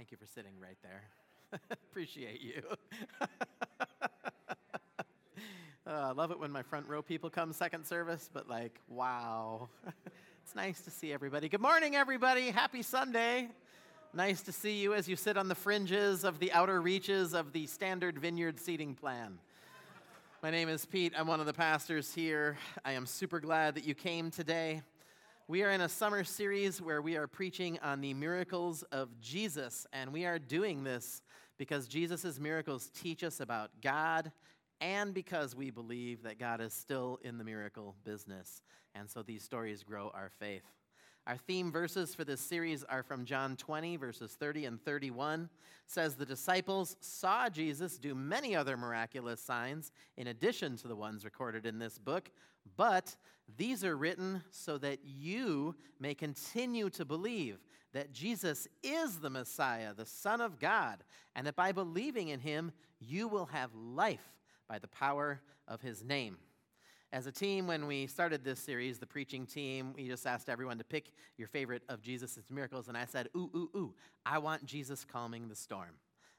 Thank you for sitting right there. Appreciate you. uh, I love it when my front row people come second service, but like, wow. it's nice to see everybody. Good morning, everybody. Happy Sunday. Nice to see you as you sit on the fringes of the outer reaches of the standard vineyard seating plan. My name is Pete. I'm one of the pastors here. I am super glad that you came today. We are in a summer series where we are preaching on the miracles of Jesus, and we are doing this because Jesus' miracles teach us about God and because we believe that God is still in the miracle business. And so these stories grow our faith. Our theme verses for this series are from John 20, verses 30 and 31. It says the disciples saw Jesus do many other miraculous signs in addition to the ones recorded in this book, but these are written so that you may continue to believe that Jesus is the Messiah, the Son of God, and that by believing in him, you will have life by the power of his name. As a team, when we started this series, the preaching team, we just asked everyone to pick your favorite of Jesus' miracles, and I said, Ooh, ooh, ooh, I want Jesus calming the storm.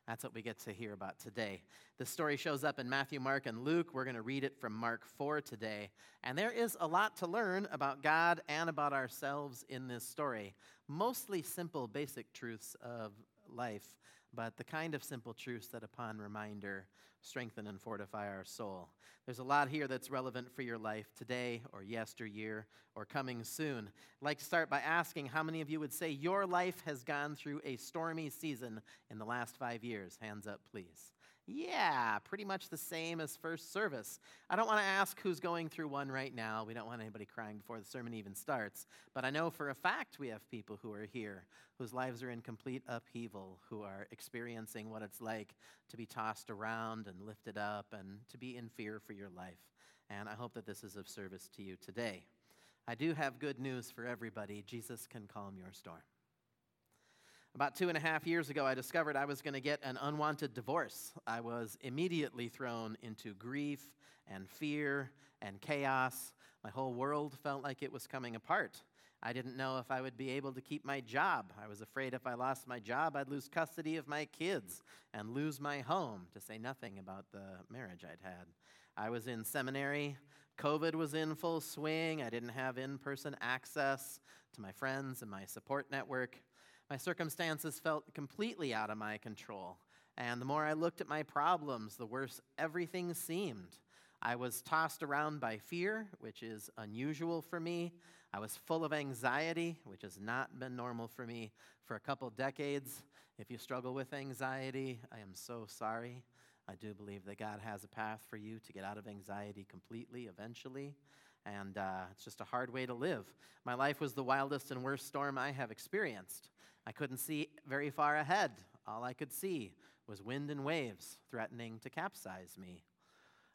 That's what we get to hear about today. The story shows up in Matthew, Mark, and Luke. We're going to read it from Mark 4 today. And there is a lot to learn about God and about ourselves in this story. Mostly simple, basic truths of life, but the kind of simple truths that, upon reminder, strengthen and fortify our soul. There's a lot here that's relevant for your life today or yesteryear or coming soon. I'd like to start by asking how many of you would say your life has gone through a stormy season in the last five years? Hands up, please. Yeah, pretty much the same as first service. I don't want to ask who's going through one right now. We don't want anybody crying before the sermon even starts. But I know for a fact we have people who are here whose lives are in complete upheaval, who are experiencing what it's like to be tossed around and lifted up and to be in fear for your life. And I hope that this is of service to you today. I do have good news for everybody Jesus can calm your storm. About two and a half years ago, I discovered I was going to get an unwanted divorce. I was immediately thrown into grief and fear and chaos. My whole world felt like it was coming apart. I didn't know if I would be able to keep my job. I was afraid if I lost my job, I'd lose custody of my kids and lose my home, to say nothing about the marriage I'd had. I was in seminary. COVID was in full swing. I didn't have in person access to my friends and my support network. My circumstances felt completely out of my control. And the more I looked at my problems, the worse everything seemed. I was tossed around by fear, which is unusual for me. I was full of anxiety, which has not been normal for me for a couple decades. If you struggle with anxiety, I am so sorry. I do believe that God has a path for you to get out of anxiety completely eventually. And uh, it's just a hard way to live. My life was the wildest and worst storm I have experienced. I couldn't see very far ahead. All I could see was wind and waves threatening to capsize me.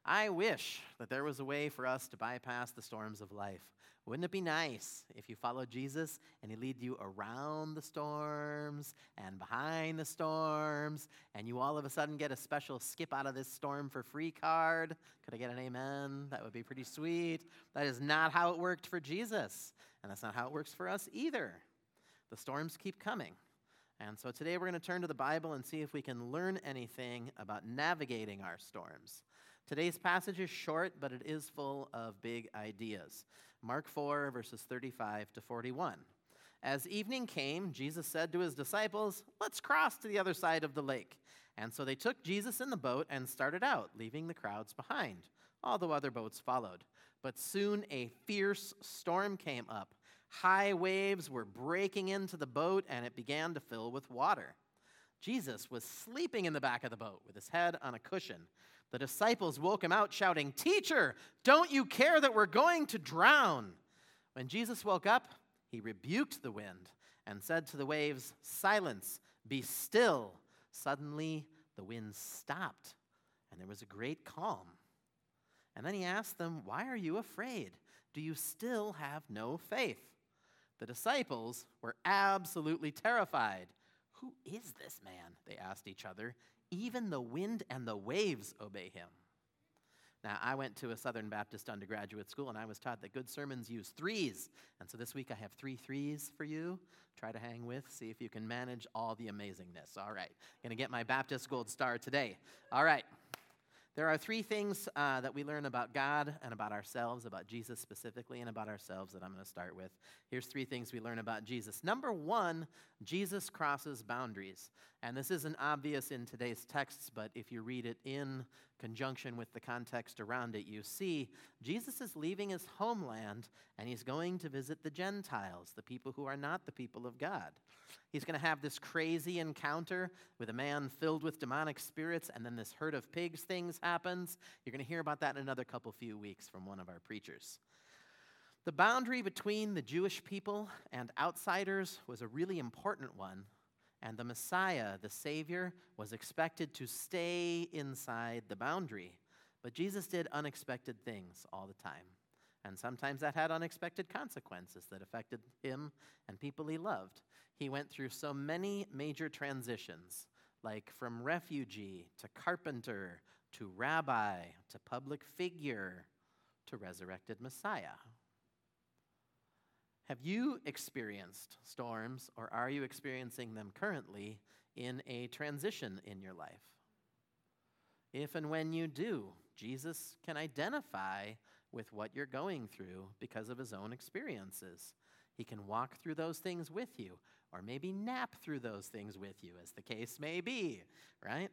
I wish that there was a way for us to bypass the storms of life. Wouldn't it be nice if you followed Jesus and he lead you around the storms and behind the storms and you all of a sudden get a special skip out of this storm for free card? Could I get an amen? That would be pretty sweet. That is not how it worked for Jesus, and that's not how it works for us either. The storms keep coming. And so today we're going to turn to the Bible and see if we can learn anything about navigating our storms. Today's passage is short, but it is full of big ideas. Mark 4, verses 35 to 41. As evening came, Jesus said to his disciples, Let's cross to the other side of the lake. And so they took Jesus in the boat and started out, leaving the crowds behind, although other boats followed. But soon a fierce storm came up High waves were breaking into the boat, and it began to fill with water. Jesus was sleeping in the back of the boat with his head on a cushion. The disciples woke him out, shouting, Teacher, don't you care that we're going to drown? When Jesus woke up, he rebuked the wind and said to the waves, Silence, be still. Suddenly, the wind stopped, and there was a great calm. And then he asked them, Why are you afraid? Do you still have no faith? The disciples were absolutely terrified. Who is this man? They asked each other. Even the wind and the waves obey him. Now, I went to a Southern Baptist undergraduate school and I was taught that good sermons use threes. And so this week I have three threes for you. Try to hang with, see if you can manage all the amazingness. All right. Going to get my Baptist Gold Star today. All right. There are three things uh, that we learn about God and about ourselves, about Jesus specifically, and about ourselves that I'm going to start with. Here's three things we learn about Jesus. Number one, Jesus crosses boundaries. And this isn't obvious in today's texts, but if you read it in conjunction with the context around it, you see Jesus is leaving his homeland and he's going to visit the Gentiles, the people who are not the people of God. He's going to have this crazy encounter with a man filled with demonic spirits, and then this herd of pigs things happens. You're going to hear about that in another couple few weeks from one of our preachers. The boundary between the Jewish people and outsiders was a really important one, and the Messiah, the Savior, was expected to stay inside the boundary. But Jesus did unexpected things all the time. And sometimes that had unexpected consequences that affected him and people he loved. He went through so many major transitions, like from refugee to carpenter to rabbi to public figure to resurrected Messiah. Have you experienced storms, or are you experiencing them currently in a transition in your life? If and when you do, Jesus can identify with what you're going through because of his own experiences. He can walk through those things with you, or maybe nap through those things with you, as the case may be, right?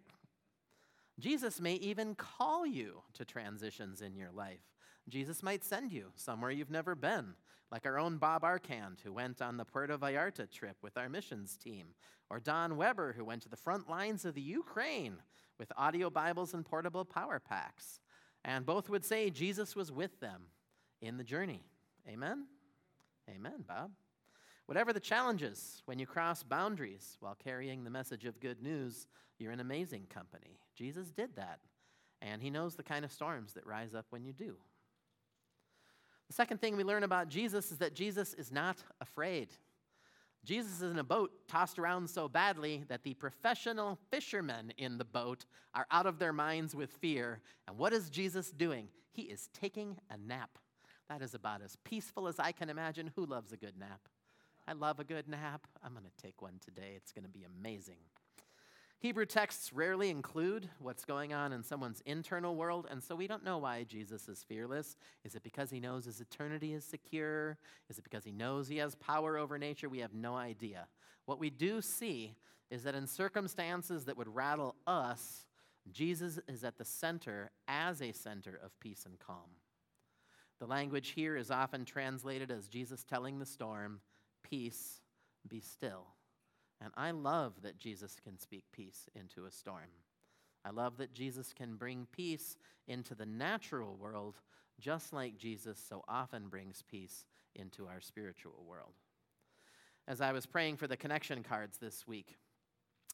Jesus may even call you to transitions in your life. Jesus might send you somewhere you've never been, like our own Bob Arcand, who went on the Puerto Vallarta trip with our missions team, or Don Weber, who went to the front lines of the Ukraine with audio Bibles and portable power packs. And both would say Jesus was with them in the journey. Amen? Amen, Bob. Whatever the challenges, when you cross boundaries while carrying the message of good news, you're in amazing company. Jesus did that, and he knows the kind of storms that rise up when you do. Second thing we learn about Jesus is that Jesus is not afraid. Jesus is in a boat tossed around so badly that the professional fishermen in the boat are out of their minds with fear. And what is Jesus doing? He is taking a nap. That is about as peaceful as I can imagine. Who loves a good nap? I love a good nap. I'm going to take one today. It's going to be amazing. Hebrew texts rarely include what's going on in someone's internal world, and so we don't know why Jesus is fearless. Is it because he knows his eternity is secure? Is it because he knows he has power over nature? We have no idea. What we do see is that in circumstances that would rattle us, Jesus is at the center as a center of peace and calm. The language here is often translated as Jesus telling the storm, Peace, be still. And I love that Jesus can speak peace into a storm. I love that Jesus can bring peace into the natural world, just like Jesus so often brings peace into our spiritual world. As I was praying for the connection cards this week,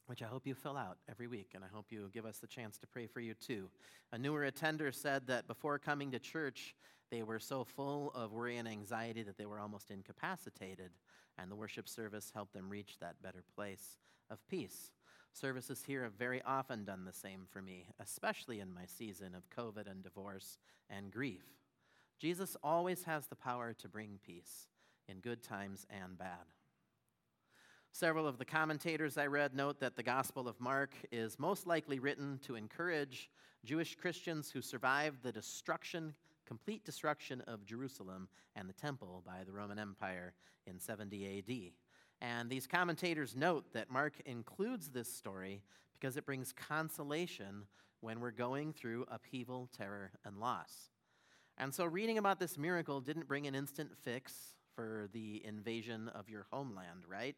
which I hope you fill out every week, and I hope you give us the chance to pray for you too. A newer attender said that before coming to church, they were so full of worry and anxiety that they were almost incapacitated and the worship service helped them reach that better place of peace. Services here have very often done the same for me, especially in my season of COVID and divorce and grief. Jesus always has the power to bring peace in good times and bad. Several of the commentators I read note that the Gospel of Mark is most likely written to encourage Jewish Christians who survived the destruction complete destruction of Jerusalem and the temple by the Roman Empire in 70 AD. And these commentators note that Mark includes this story because it brings consolation when we're going through upheaval, terror, and loss. And so, reading about this miracle didn't bring an instant fix for the invasion of your homeland, right?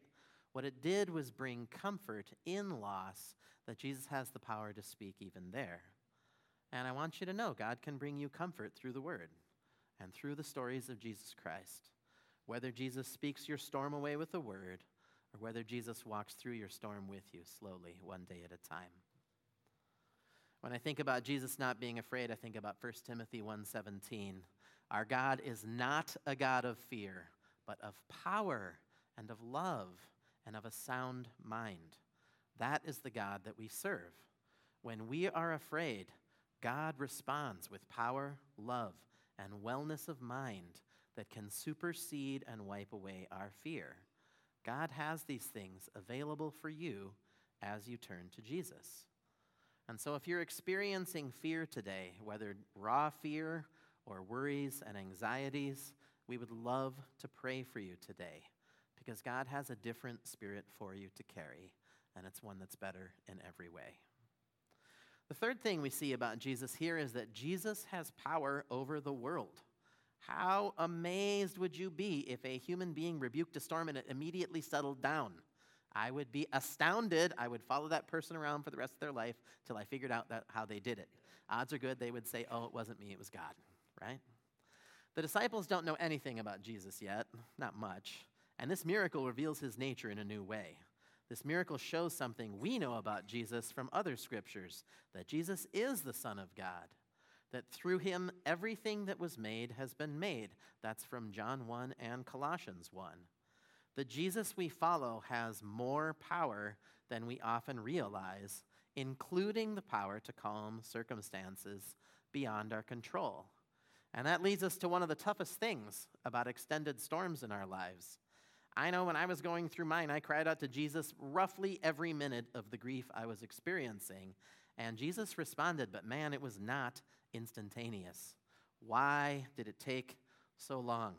What it did was bring comfort in loss that Jesus has the power to speak even there. And I want you to know God can bring you comfort through the Word and through the stories of Jesus Christ. Whether Jesus speaks your storm away with a word, or whether Jesus walks through your storm with you slowly, one day at a time. When I think about Jesus not being afraid, I think about 1 Timothy 1:17. Our God is not a God of fear, but of power and of love and of a sound mind. That is the God that we serve. When we are afraid, God responds with power, love, and wellness of mind that can supersede and wipe away our fear. God has these things available for you as you turn to Jesus. And so, if you're experiencing fear today, whether raw fear or worries and anxieties, we would love to pray for you today because God has a different spirit for you to carry, and it's one that's better in every way. The third thing we see about Jesus here is that Jesus has power over the world. How amazed would you be if a human being rebuked a storm and it immediately settled down? I would be astounded. I would follow that person around for the rest of their life till I figured out that, how they did it. Odds are good they would say, Oh, it wasn't me, it was God, right? The disciples don't know anything about Jesus yet, not much, and this miracle reveals his nature in a new way. This miracle shows something we know about Jesus from other scriptures that Jesus is the Son of God, that through him everything that was made has been made. That's from John 1 and Colossians 1. The Jesus we follow has more power than we often realize, including the power to calm circumstances beyond our control. And that leads us to one of the toughest things about extended storms in our lives. I know when I was going through mine, I cried out to Jesus roughly every minute of the grief I was experiencing. And Jesus responded, but man, it was not instantaneous. Why did it take so long?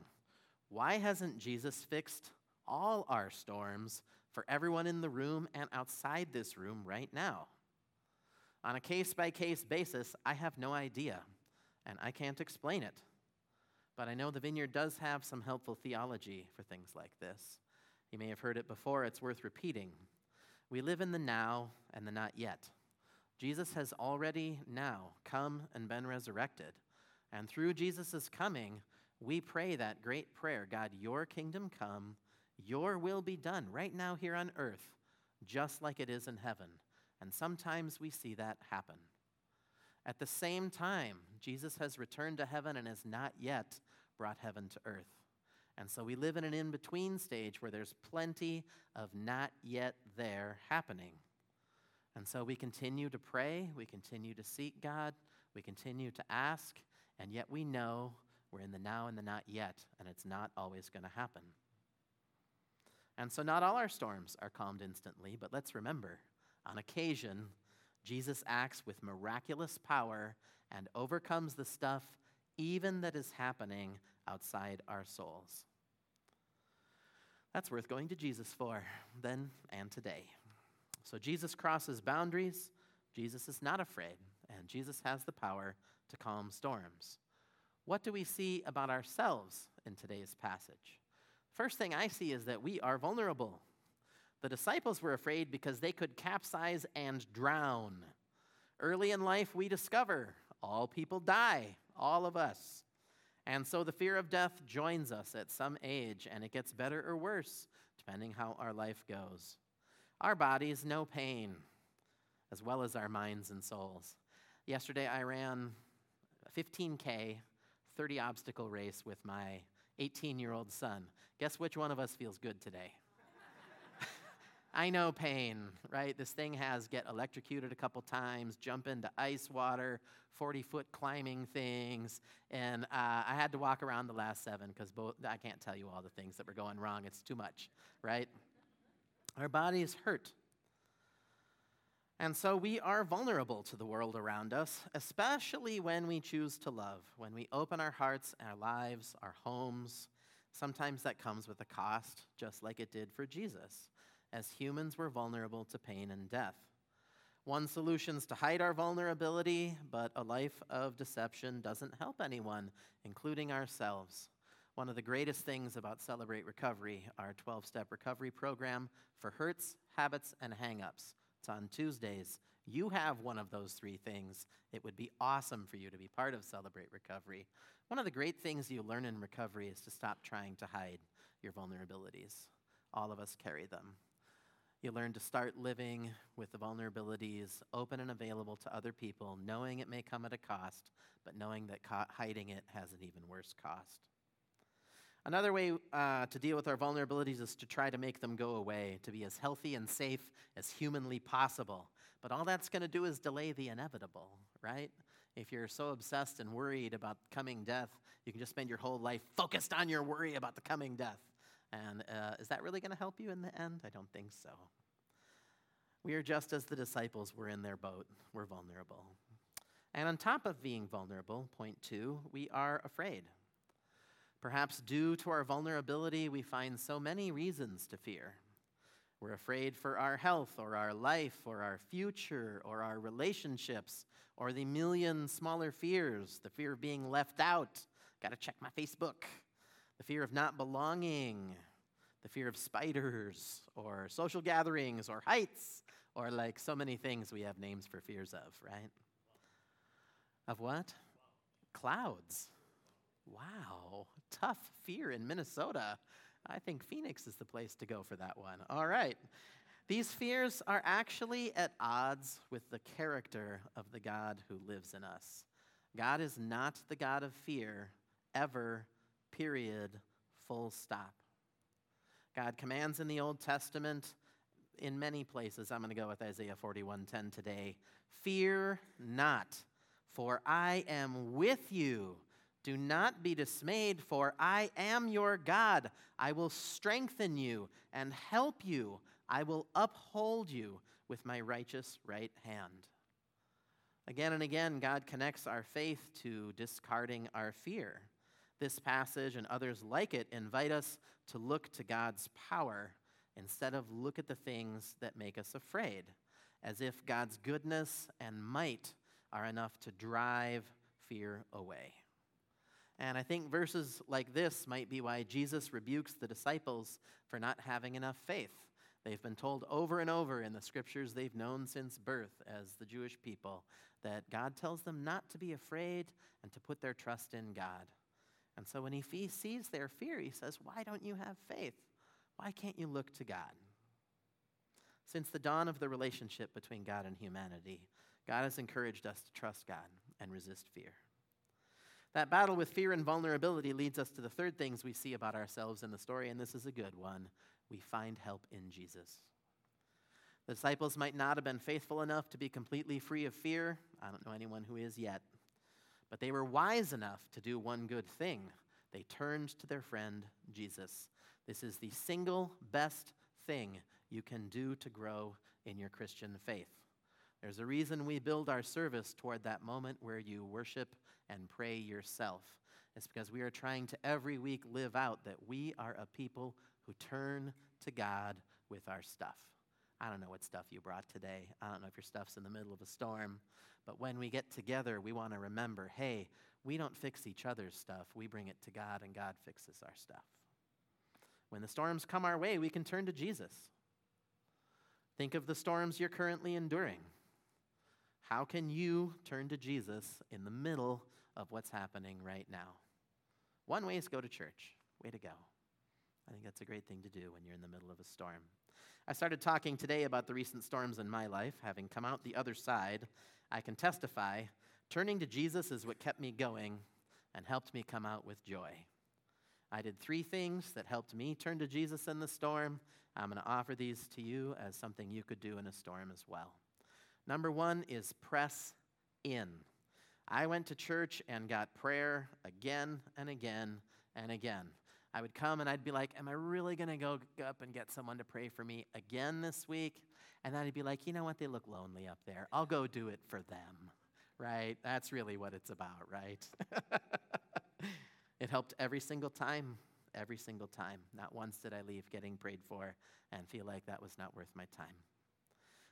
Why hasn't Jesus fixed all our storms for everyone in the room and outside this room right now? On a case by case basis, I have no idea, and I can't explain it. But I know the vineyard does have some helpful theology for things like this. You may have heard it before, it's worth repeating. We live in the now and the not yet. Jesus has already now come and been resurrected. And through Jesus' coming, we pray that great prayer God, your kingdom come, your will be done right now here on earth, just like it is in heaven. And sometimes we see that happen. At the same time, Jesus has returned to heaven and has not yet brought heaven to earth. And so we live in an in between stage where there's plenty of not yet there happening. And so we continue to pray, we continue to seek God, we continue to ask, and yet we know we're in the now and the not yet, and it's not always going to happen. And so not all our storms are calmed instantly, but let's remember on occasion, Jesus acts with miraculous power and overcomes the stuff even that is happening outside our souls. That's worth going to Jesus for then and today. So Jesus crosses boundaries. Jesus is not afraid, and Jesus has the power to calm storms. What do we see about ourselves in today's passage? First thing I see is that we are vulnerable. The disciples were afraid because they could capsize and drown. Early in life, we discover all people die, all of us. And so the fear of death joins us at some age, and it gets better or worse, depending how our life goes. Our bodies know pain, as well as our minds and souls. Yesterday, I ran a 15K, 30 obstacle race with my 18 year old son. Guess which one of us feels good today? I know pain, right? This thing has get electrocuted a couple times, jump into ice water, 40 foot climbing things, and uh, I had to walk around the last seven because I can't tell you all the things that were going wrong. It's too much, right? Our bodies hurt. And so we are vulnerable to the world around us, especially when we choose to love, when we open our hearts, our lives, our homes. Sometimes that comes with a cost, just like it did for Jesus as humans were vulnerable to pain and death. One solution is to hide our vulnerability, but a life of deception doesn't help anyone, including ourselves. One of the greatest things about Celebrate Recovery, our 12 step recovery program for hurts, habits, and hangups. It's on Tuesdays. You have one of those three things. It would be awesome for you to be part of Celebrate Recovery. One of the great things you learn in recovery is to stop trying to hide your vulnerabilities. All of us carry them. You learn to start living with the vulnerabilities open and available to other people, knowing it may come at a cost, but knowing that co- hiding it has an even worse cost. Another way uh, to deal with our vulnerabilities is to try to make them go away, to be as healthy and safe as humanly possible. But all that's going to do is delay the inevitable, right? If you're so obsessed and worried about coming death, you can just spend your whole life focused on your worry about the coming death. And uh, is that really going to help you in the end? I don't think so. We are just as the disciples were in their boat, we're vulnerable. And on top of being vulnerable, point two, we are afraid. Perhaps due to our vulnerability, we find so many reasons to fear. We're afraid for our health or our life or our future or our relationships or the million smaller fears the fear of being left out. Got to check my Facebook. The fear of not belonging. The fear of spiders or social gatherings or heights or like so many things we have names for fears of, right? Of what? Clouds. Wow, tough fear in Minnesota. I think Phoenix is the place to go for that one. All right. These fears are actually at odds with the character of the God who lives in us. God is not the God of fear, ever, period, full stop. God commands in the Old Testament in many places. I'm going to go with Isaiah 41:10 today. Fear not, for I am with you. Do not be dismayed, for I am your God. I will strengthen you and help you. I will uphold you with my righteous right hand. Again and again, God connects our faith to discarding our fear. This passage and others like it invite us to look to God's power instead of look at the things that make us afraid, as if God's goodness and might are enough to drive fear away. And I think verses like this might be why Jesus rebukes the disciples for not having enough faith. They've been told over and over in the scriptures they've known since birth as the Jewish people that God tells them not to be afraid and to put their trust in God. And so when he sees their fear, he says, Why don't you have faith? Why can't you look to God? Since the dawn of the relationship between God and humanity, God has encouraged us to trust God and resist fear. That battle with fear and vulnerability leads us to the third things we see about ourselves in the story, and this is a good one. We find help in Jesus. The disciples might not have been faithful enough to be completely free of fear. I don't know anyone who is yet. But they were wise enough to do one good thing. They turned to their friend Jesus. This is the single best thing you can do to grow in your Christian faith. There's a reason we build our service toward that moment where you worship and pray yourself. It's because we are trying to every week live out that we are a people who turn to God with our stuff. I don't know what stuff you brought today. I don't know if your stuff's in the middle of a storm. But when we get together, we want to remember hey, we don't fix each other's stuff. We bring it to God, and God fixes our stuff. When the storms come our way, we can turn to Jesus. Think of the storms you're currently enduring. How can you turn to Jesus in the middle of what's happening right now? One way is go to church. Way to go. I think that's a great thing to do when you're in the middle of a storm. I started talking today about the recent storms in my life. Having come out the other side, I can testify turning to Jesus is what kept me going and helped me come out with joy. I did three things that helped me turn to Jesus in the storm. I'm going to offer these to you as something you could do in a storm as well. Number one is press in. I went to church and got prayer again and again and again. I would come and I'd be like, Am I really going to go up and get someone to pray for me again this week? And then I'd be like, You know what? They look lonely up there. I'll go do it for them, right? That's really what it's about, right? it helped every single time, every single time. Not once did I leave getting prayed for and feel like that was not worth my time.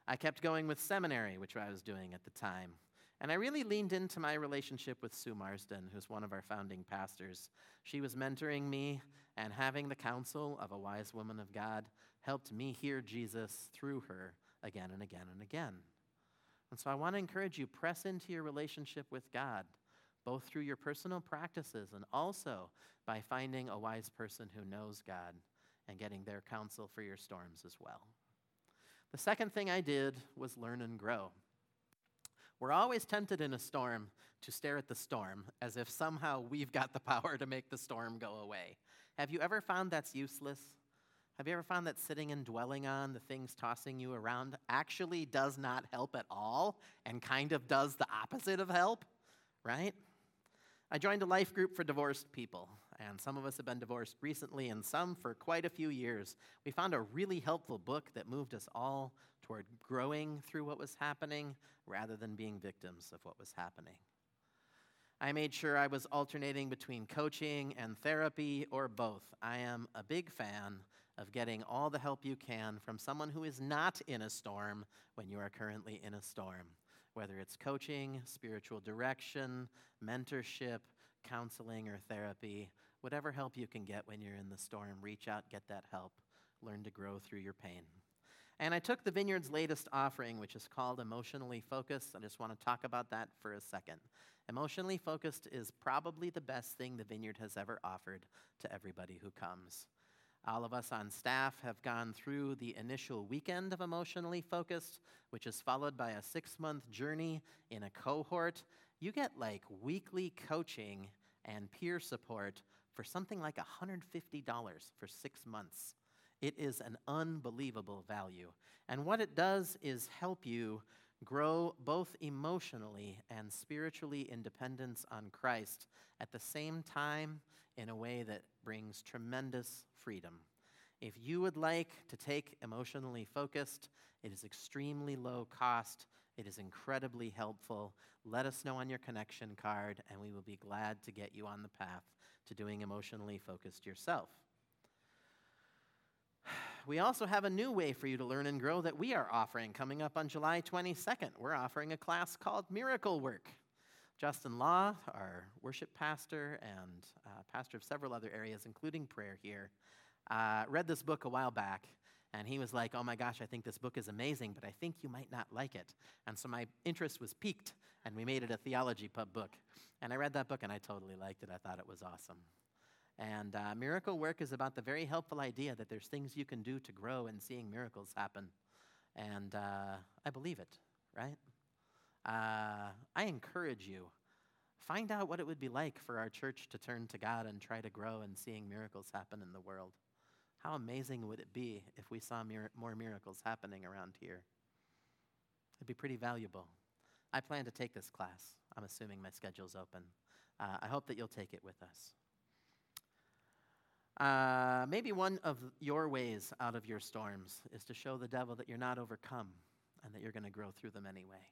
I kept going with seminary, which I was doing at the time. And I really leaned into my relationship with Sue Marsden, who's one of our founding pastors. She was mentoring me, and having the counsel of a wise woman of God helped me hear Jesus through her again and again and again. And so I want to encourage you press into your relationship with God, both through your personal practices and also by finding a wise person who knows God and getting their counsel for your storms as well. The second thing I did was learn and grow. We're always tempted in a storm to stare at the storm as if somehow we've got the power to make the storm go away. Have you ever found that's useless? Have you ever found that sitting and dwelling on the things tossing you around actually does not help at all and kind of does the opposite of help? right? I joined a life group for divorced people, and some of us have been divorced recently, and some for quite a few years. We found a really helpful book that moved us all toward growing through what was happening rather than being victims of what was happening. I made sure I was alternating between coaching and therapy or both. I am a big fan of getting all the help you can from someone who is not in a storm when you are currently in a storm whether it's coaching, spiritual direction, mentorship, counseling, or therapy, whatever help you can get when you're in the storm, reach out, get that help, learn to grow through your pain. And I took the Vineyard's latest offering, which is called Emotionally Focused. I just want to talk about that for a second. Emotionally Focused is probably the best thing the Vineyard has ever offered to everybody who comes. All of us on staff have gone through the initial weekend of Emotionally Focused, which is followed by a six month journey in a cohort. You get like weekly coaching and peer support for something like $150 for six months. It is an unbelievable value. And what it does is help you grow both emotionally and spiritually independence on Christ at the same time in a way that brings tremendous freedom. If you would like to take emotionally focused, it is extremely low cost. It is incredibly helpful. Let us know on your connection card, and we will be glad to get you on the path to doing emotionally focused yourself. We also have a new way for you to learn and grow that we are offering coming up on July 22nd. We're offering a class called Miracle Work. Justin Law, our worship pastor and uh, pastor of several other areas, including prayer here, uh, read this book a while back, and he was like, Oh my gosh, I think this book is amazing, but I think you might not like it. And so my interest was piqued, and we made it a theology pub book. And I read that book, and I totally liked it. I thought it was awesome. And uh, miracle work is about the very helpful idea that there's things you can do to grow in seeing miracles happen. And uh, I believe it, right? Uh, I encourage you find out what it would be like for our church to turn to God and try to grow in seeing miracles happen in the world. How amazing would it be if we saw mir- more miracles happening around here? It'd be pretty valuable. I plan to take this class. I'm assuming my schedule's open. Uh, I hope that you'll take it with us. Uh, maybe one of your ways out of your storms is to show the devil that you're not overcome and that you're going to grow through them anyway.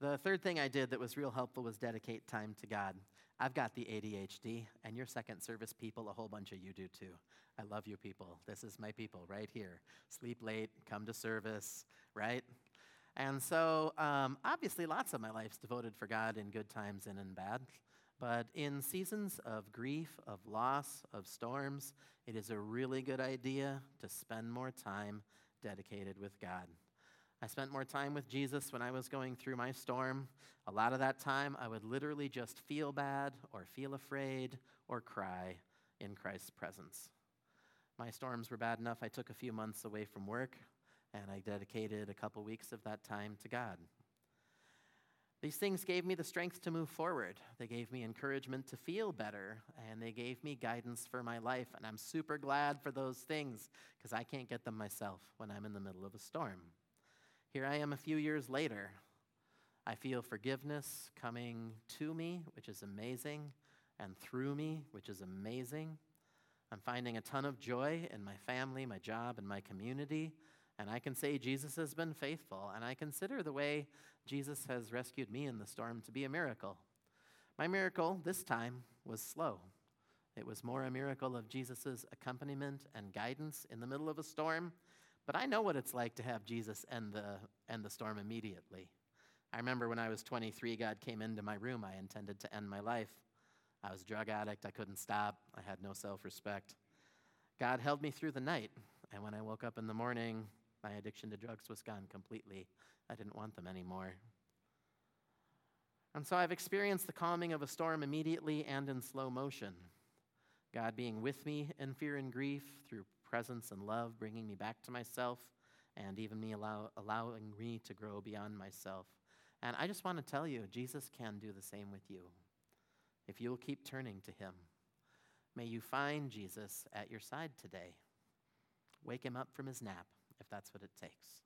The third thing I did that was real helpful was dedicate time to God. I've got the ADHD, and your second service people, a whole bunch of you do too. I love you people. This is my people right here. Sleep late, come to service, right? And so, um, obviously, lots of my life's devoted for God in good times and in bad. But in seasons of grief, of loss, of storms, it is a really good idea to spend more time dedicated with God. I spent more time with Jesus when I was going through my storm. A lot of that time, I would literally just feel bad or feel afraid or cry in Christ's presence. My storms were bad enough, I took a few months away from work and I dedicated a couple weeks of that time to God. These things gave me the strength to move forward. They gave me encouragement to feel better, and they gave me guidance for my life. And I'm super glad for those things because I can't get them myself when I'm in the middle of a storm. Here I am a few years later. I feel forgiveness coming to me, which is amazing, and through me, which is amazing. I'm finding a ton of joy in my family, my job, and my community. And I can say Jesus has been faithful, and I consider the way Jesus has rescued me in the storm to be a miracle. My miracle this time was slow. It was more a miracle of Jesus' accompaniment and guidance in the middle of a storm but I know what it's like to have Jesus end the, end the storm immediately. I remember when I was 23, God came into my room. I intended to end my life. I was a drug addict. I couldn't stop. I had no self respect. God held me through the night. And when I woke up in the morning, my addiction to drugs was gone completely. I didn't want them anymore. And so I've experienced the calming of a storm immediately and in slow motion. God being with me in fear and grief through presence and love, bringing me back to myself, and even me allow, allowing me to grow beyond myself. And I just want to tell you, Jesus can do the same with you. If you'll keep turning to him, may you find Jesus at your side today. Wake him up from his nap, that's what it takes.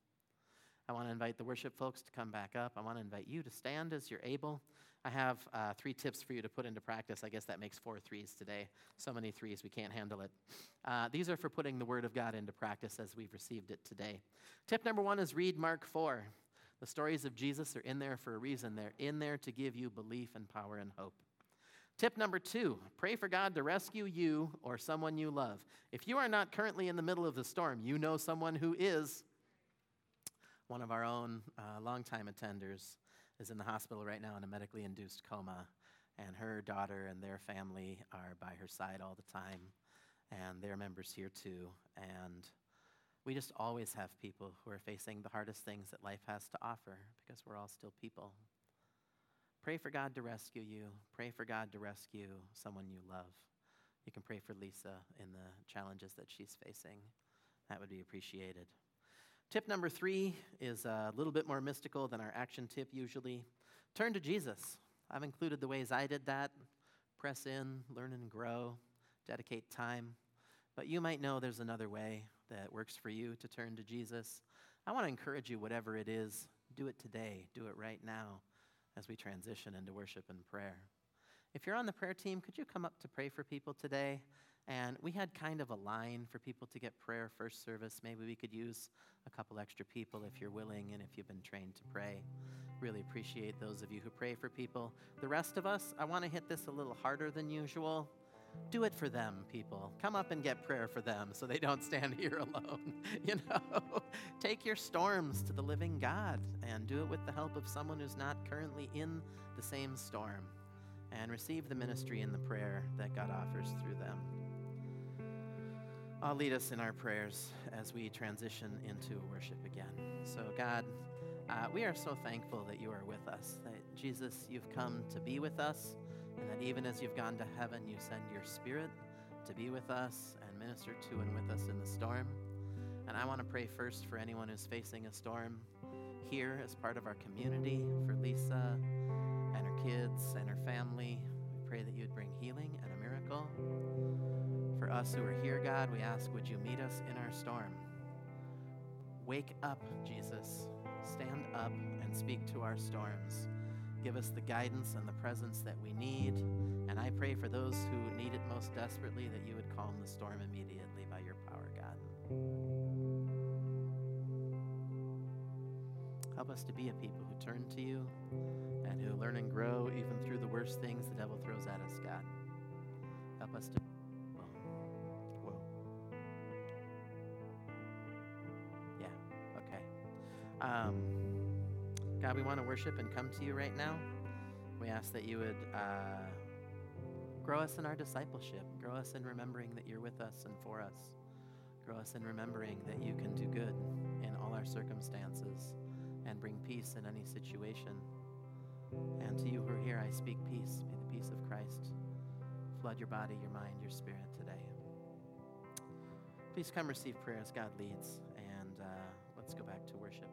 I want to invite the worship folks to come back up. I want to invite you to stand as you're able. I have uh, three tips for you to put into practice. I guess that makes four threes today. So many threes, we can't handle it. Uh, these are for putting the Word of God into practice as we've received it today. Tip number one is read Mark 4. The stories of Jesus are in there for a reason. They're in there to give you belief and power and hope. Tip number two pray for God to rescue you or someone you love. If you are not currently in the middle of the storm, you know someone who is. One of our own uh, longtime attenders is in the hospital right now in a medically induced coma, and her daughter and their family are by her side all the time, and their members here too. And we just always have people who are facing the hardest things that life has to offer because we're all still people. Pray for God to rescue you. Pray for God to rescue someone you love. You can pray for Lisa in the challenges that she's facing. That would be appreciated. Tip number three is a little bit more mystical than our action tip usually. Turn to Jesus. I've included the ways I did that press in, learn and grow, dedicate time. But you might know there's another way that works for you to turn to Jesus. I want to encourage you, whatever it is, do it today, do it right now as we transition into worship and prayer. If you're on the prayer team, could you come up to pray for people today? And we had kind of a line for people to get prayer first service. Maybe we could use a couple extra people if you're willing and if you've been trained to pray. Really appreciate those of you who pray for people. The rest of us, I want to hit this a little harder than usual. Do it for them, people. Come up and get prayer for them so they don't stand here alone. you know, take your storms to the living God and do it with the help of someone who's not currently in the same storm and receive the ministry and the prayer that God offers through them. I'll lead us in our prayers as we transition into worship again. So, God, uh, we are so thankful that you are with us, that Jesus, you've come to be with us and that even as you've gone to heaven, you send your spirit to be with us and minister to and with us in the storm. And I want to pray first for anyone who's facing a storm here as part of our community, for Lisa and her kids and her family. We pray that you'd bring healing and a miracle. For us who are here, God, we ask, would you meet us in our storm? Wake up, Jesus. Stand up and speak to our storms. Give us the guidance and the presence that we need. And I pray for those who need it most desperately that you would calm the storm immediately by your power, God. Help us to be a people who turn to you and who learn and grow even through the worst things the devil throws at us, God. Help us to. Yeah, okay. Um, God, we want to worship and come to you right now. We ask that you would uh, grow us in our discipleship, grow us in remembering that you're with us and for us, grow us in remembering that you can do good in all our circumstances and bring peace in any situation. And to you who are here, I speak peace. May the peace of Christ flood your body, your mind, your spirit today. Please come receive prayer as God leads, and uh, let's go back to worship.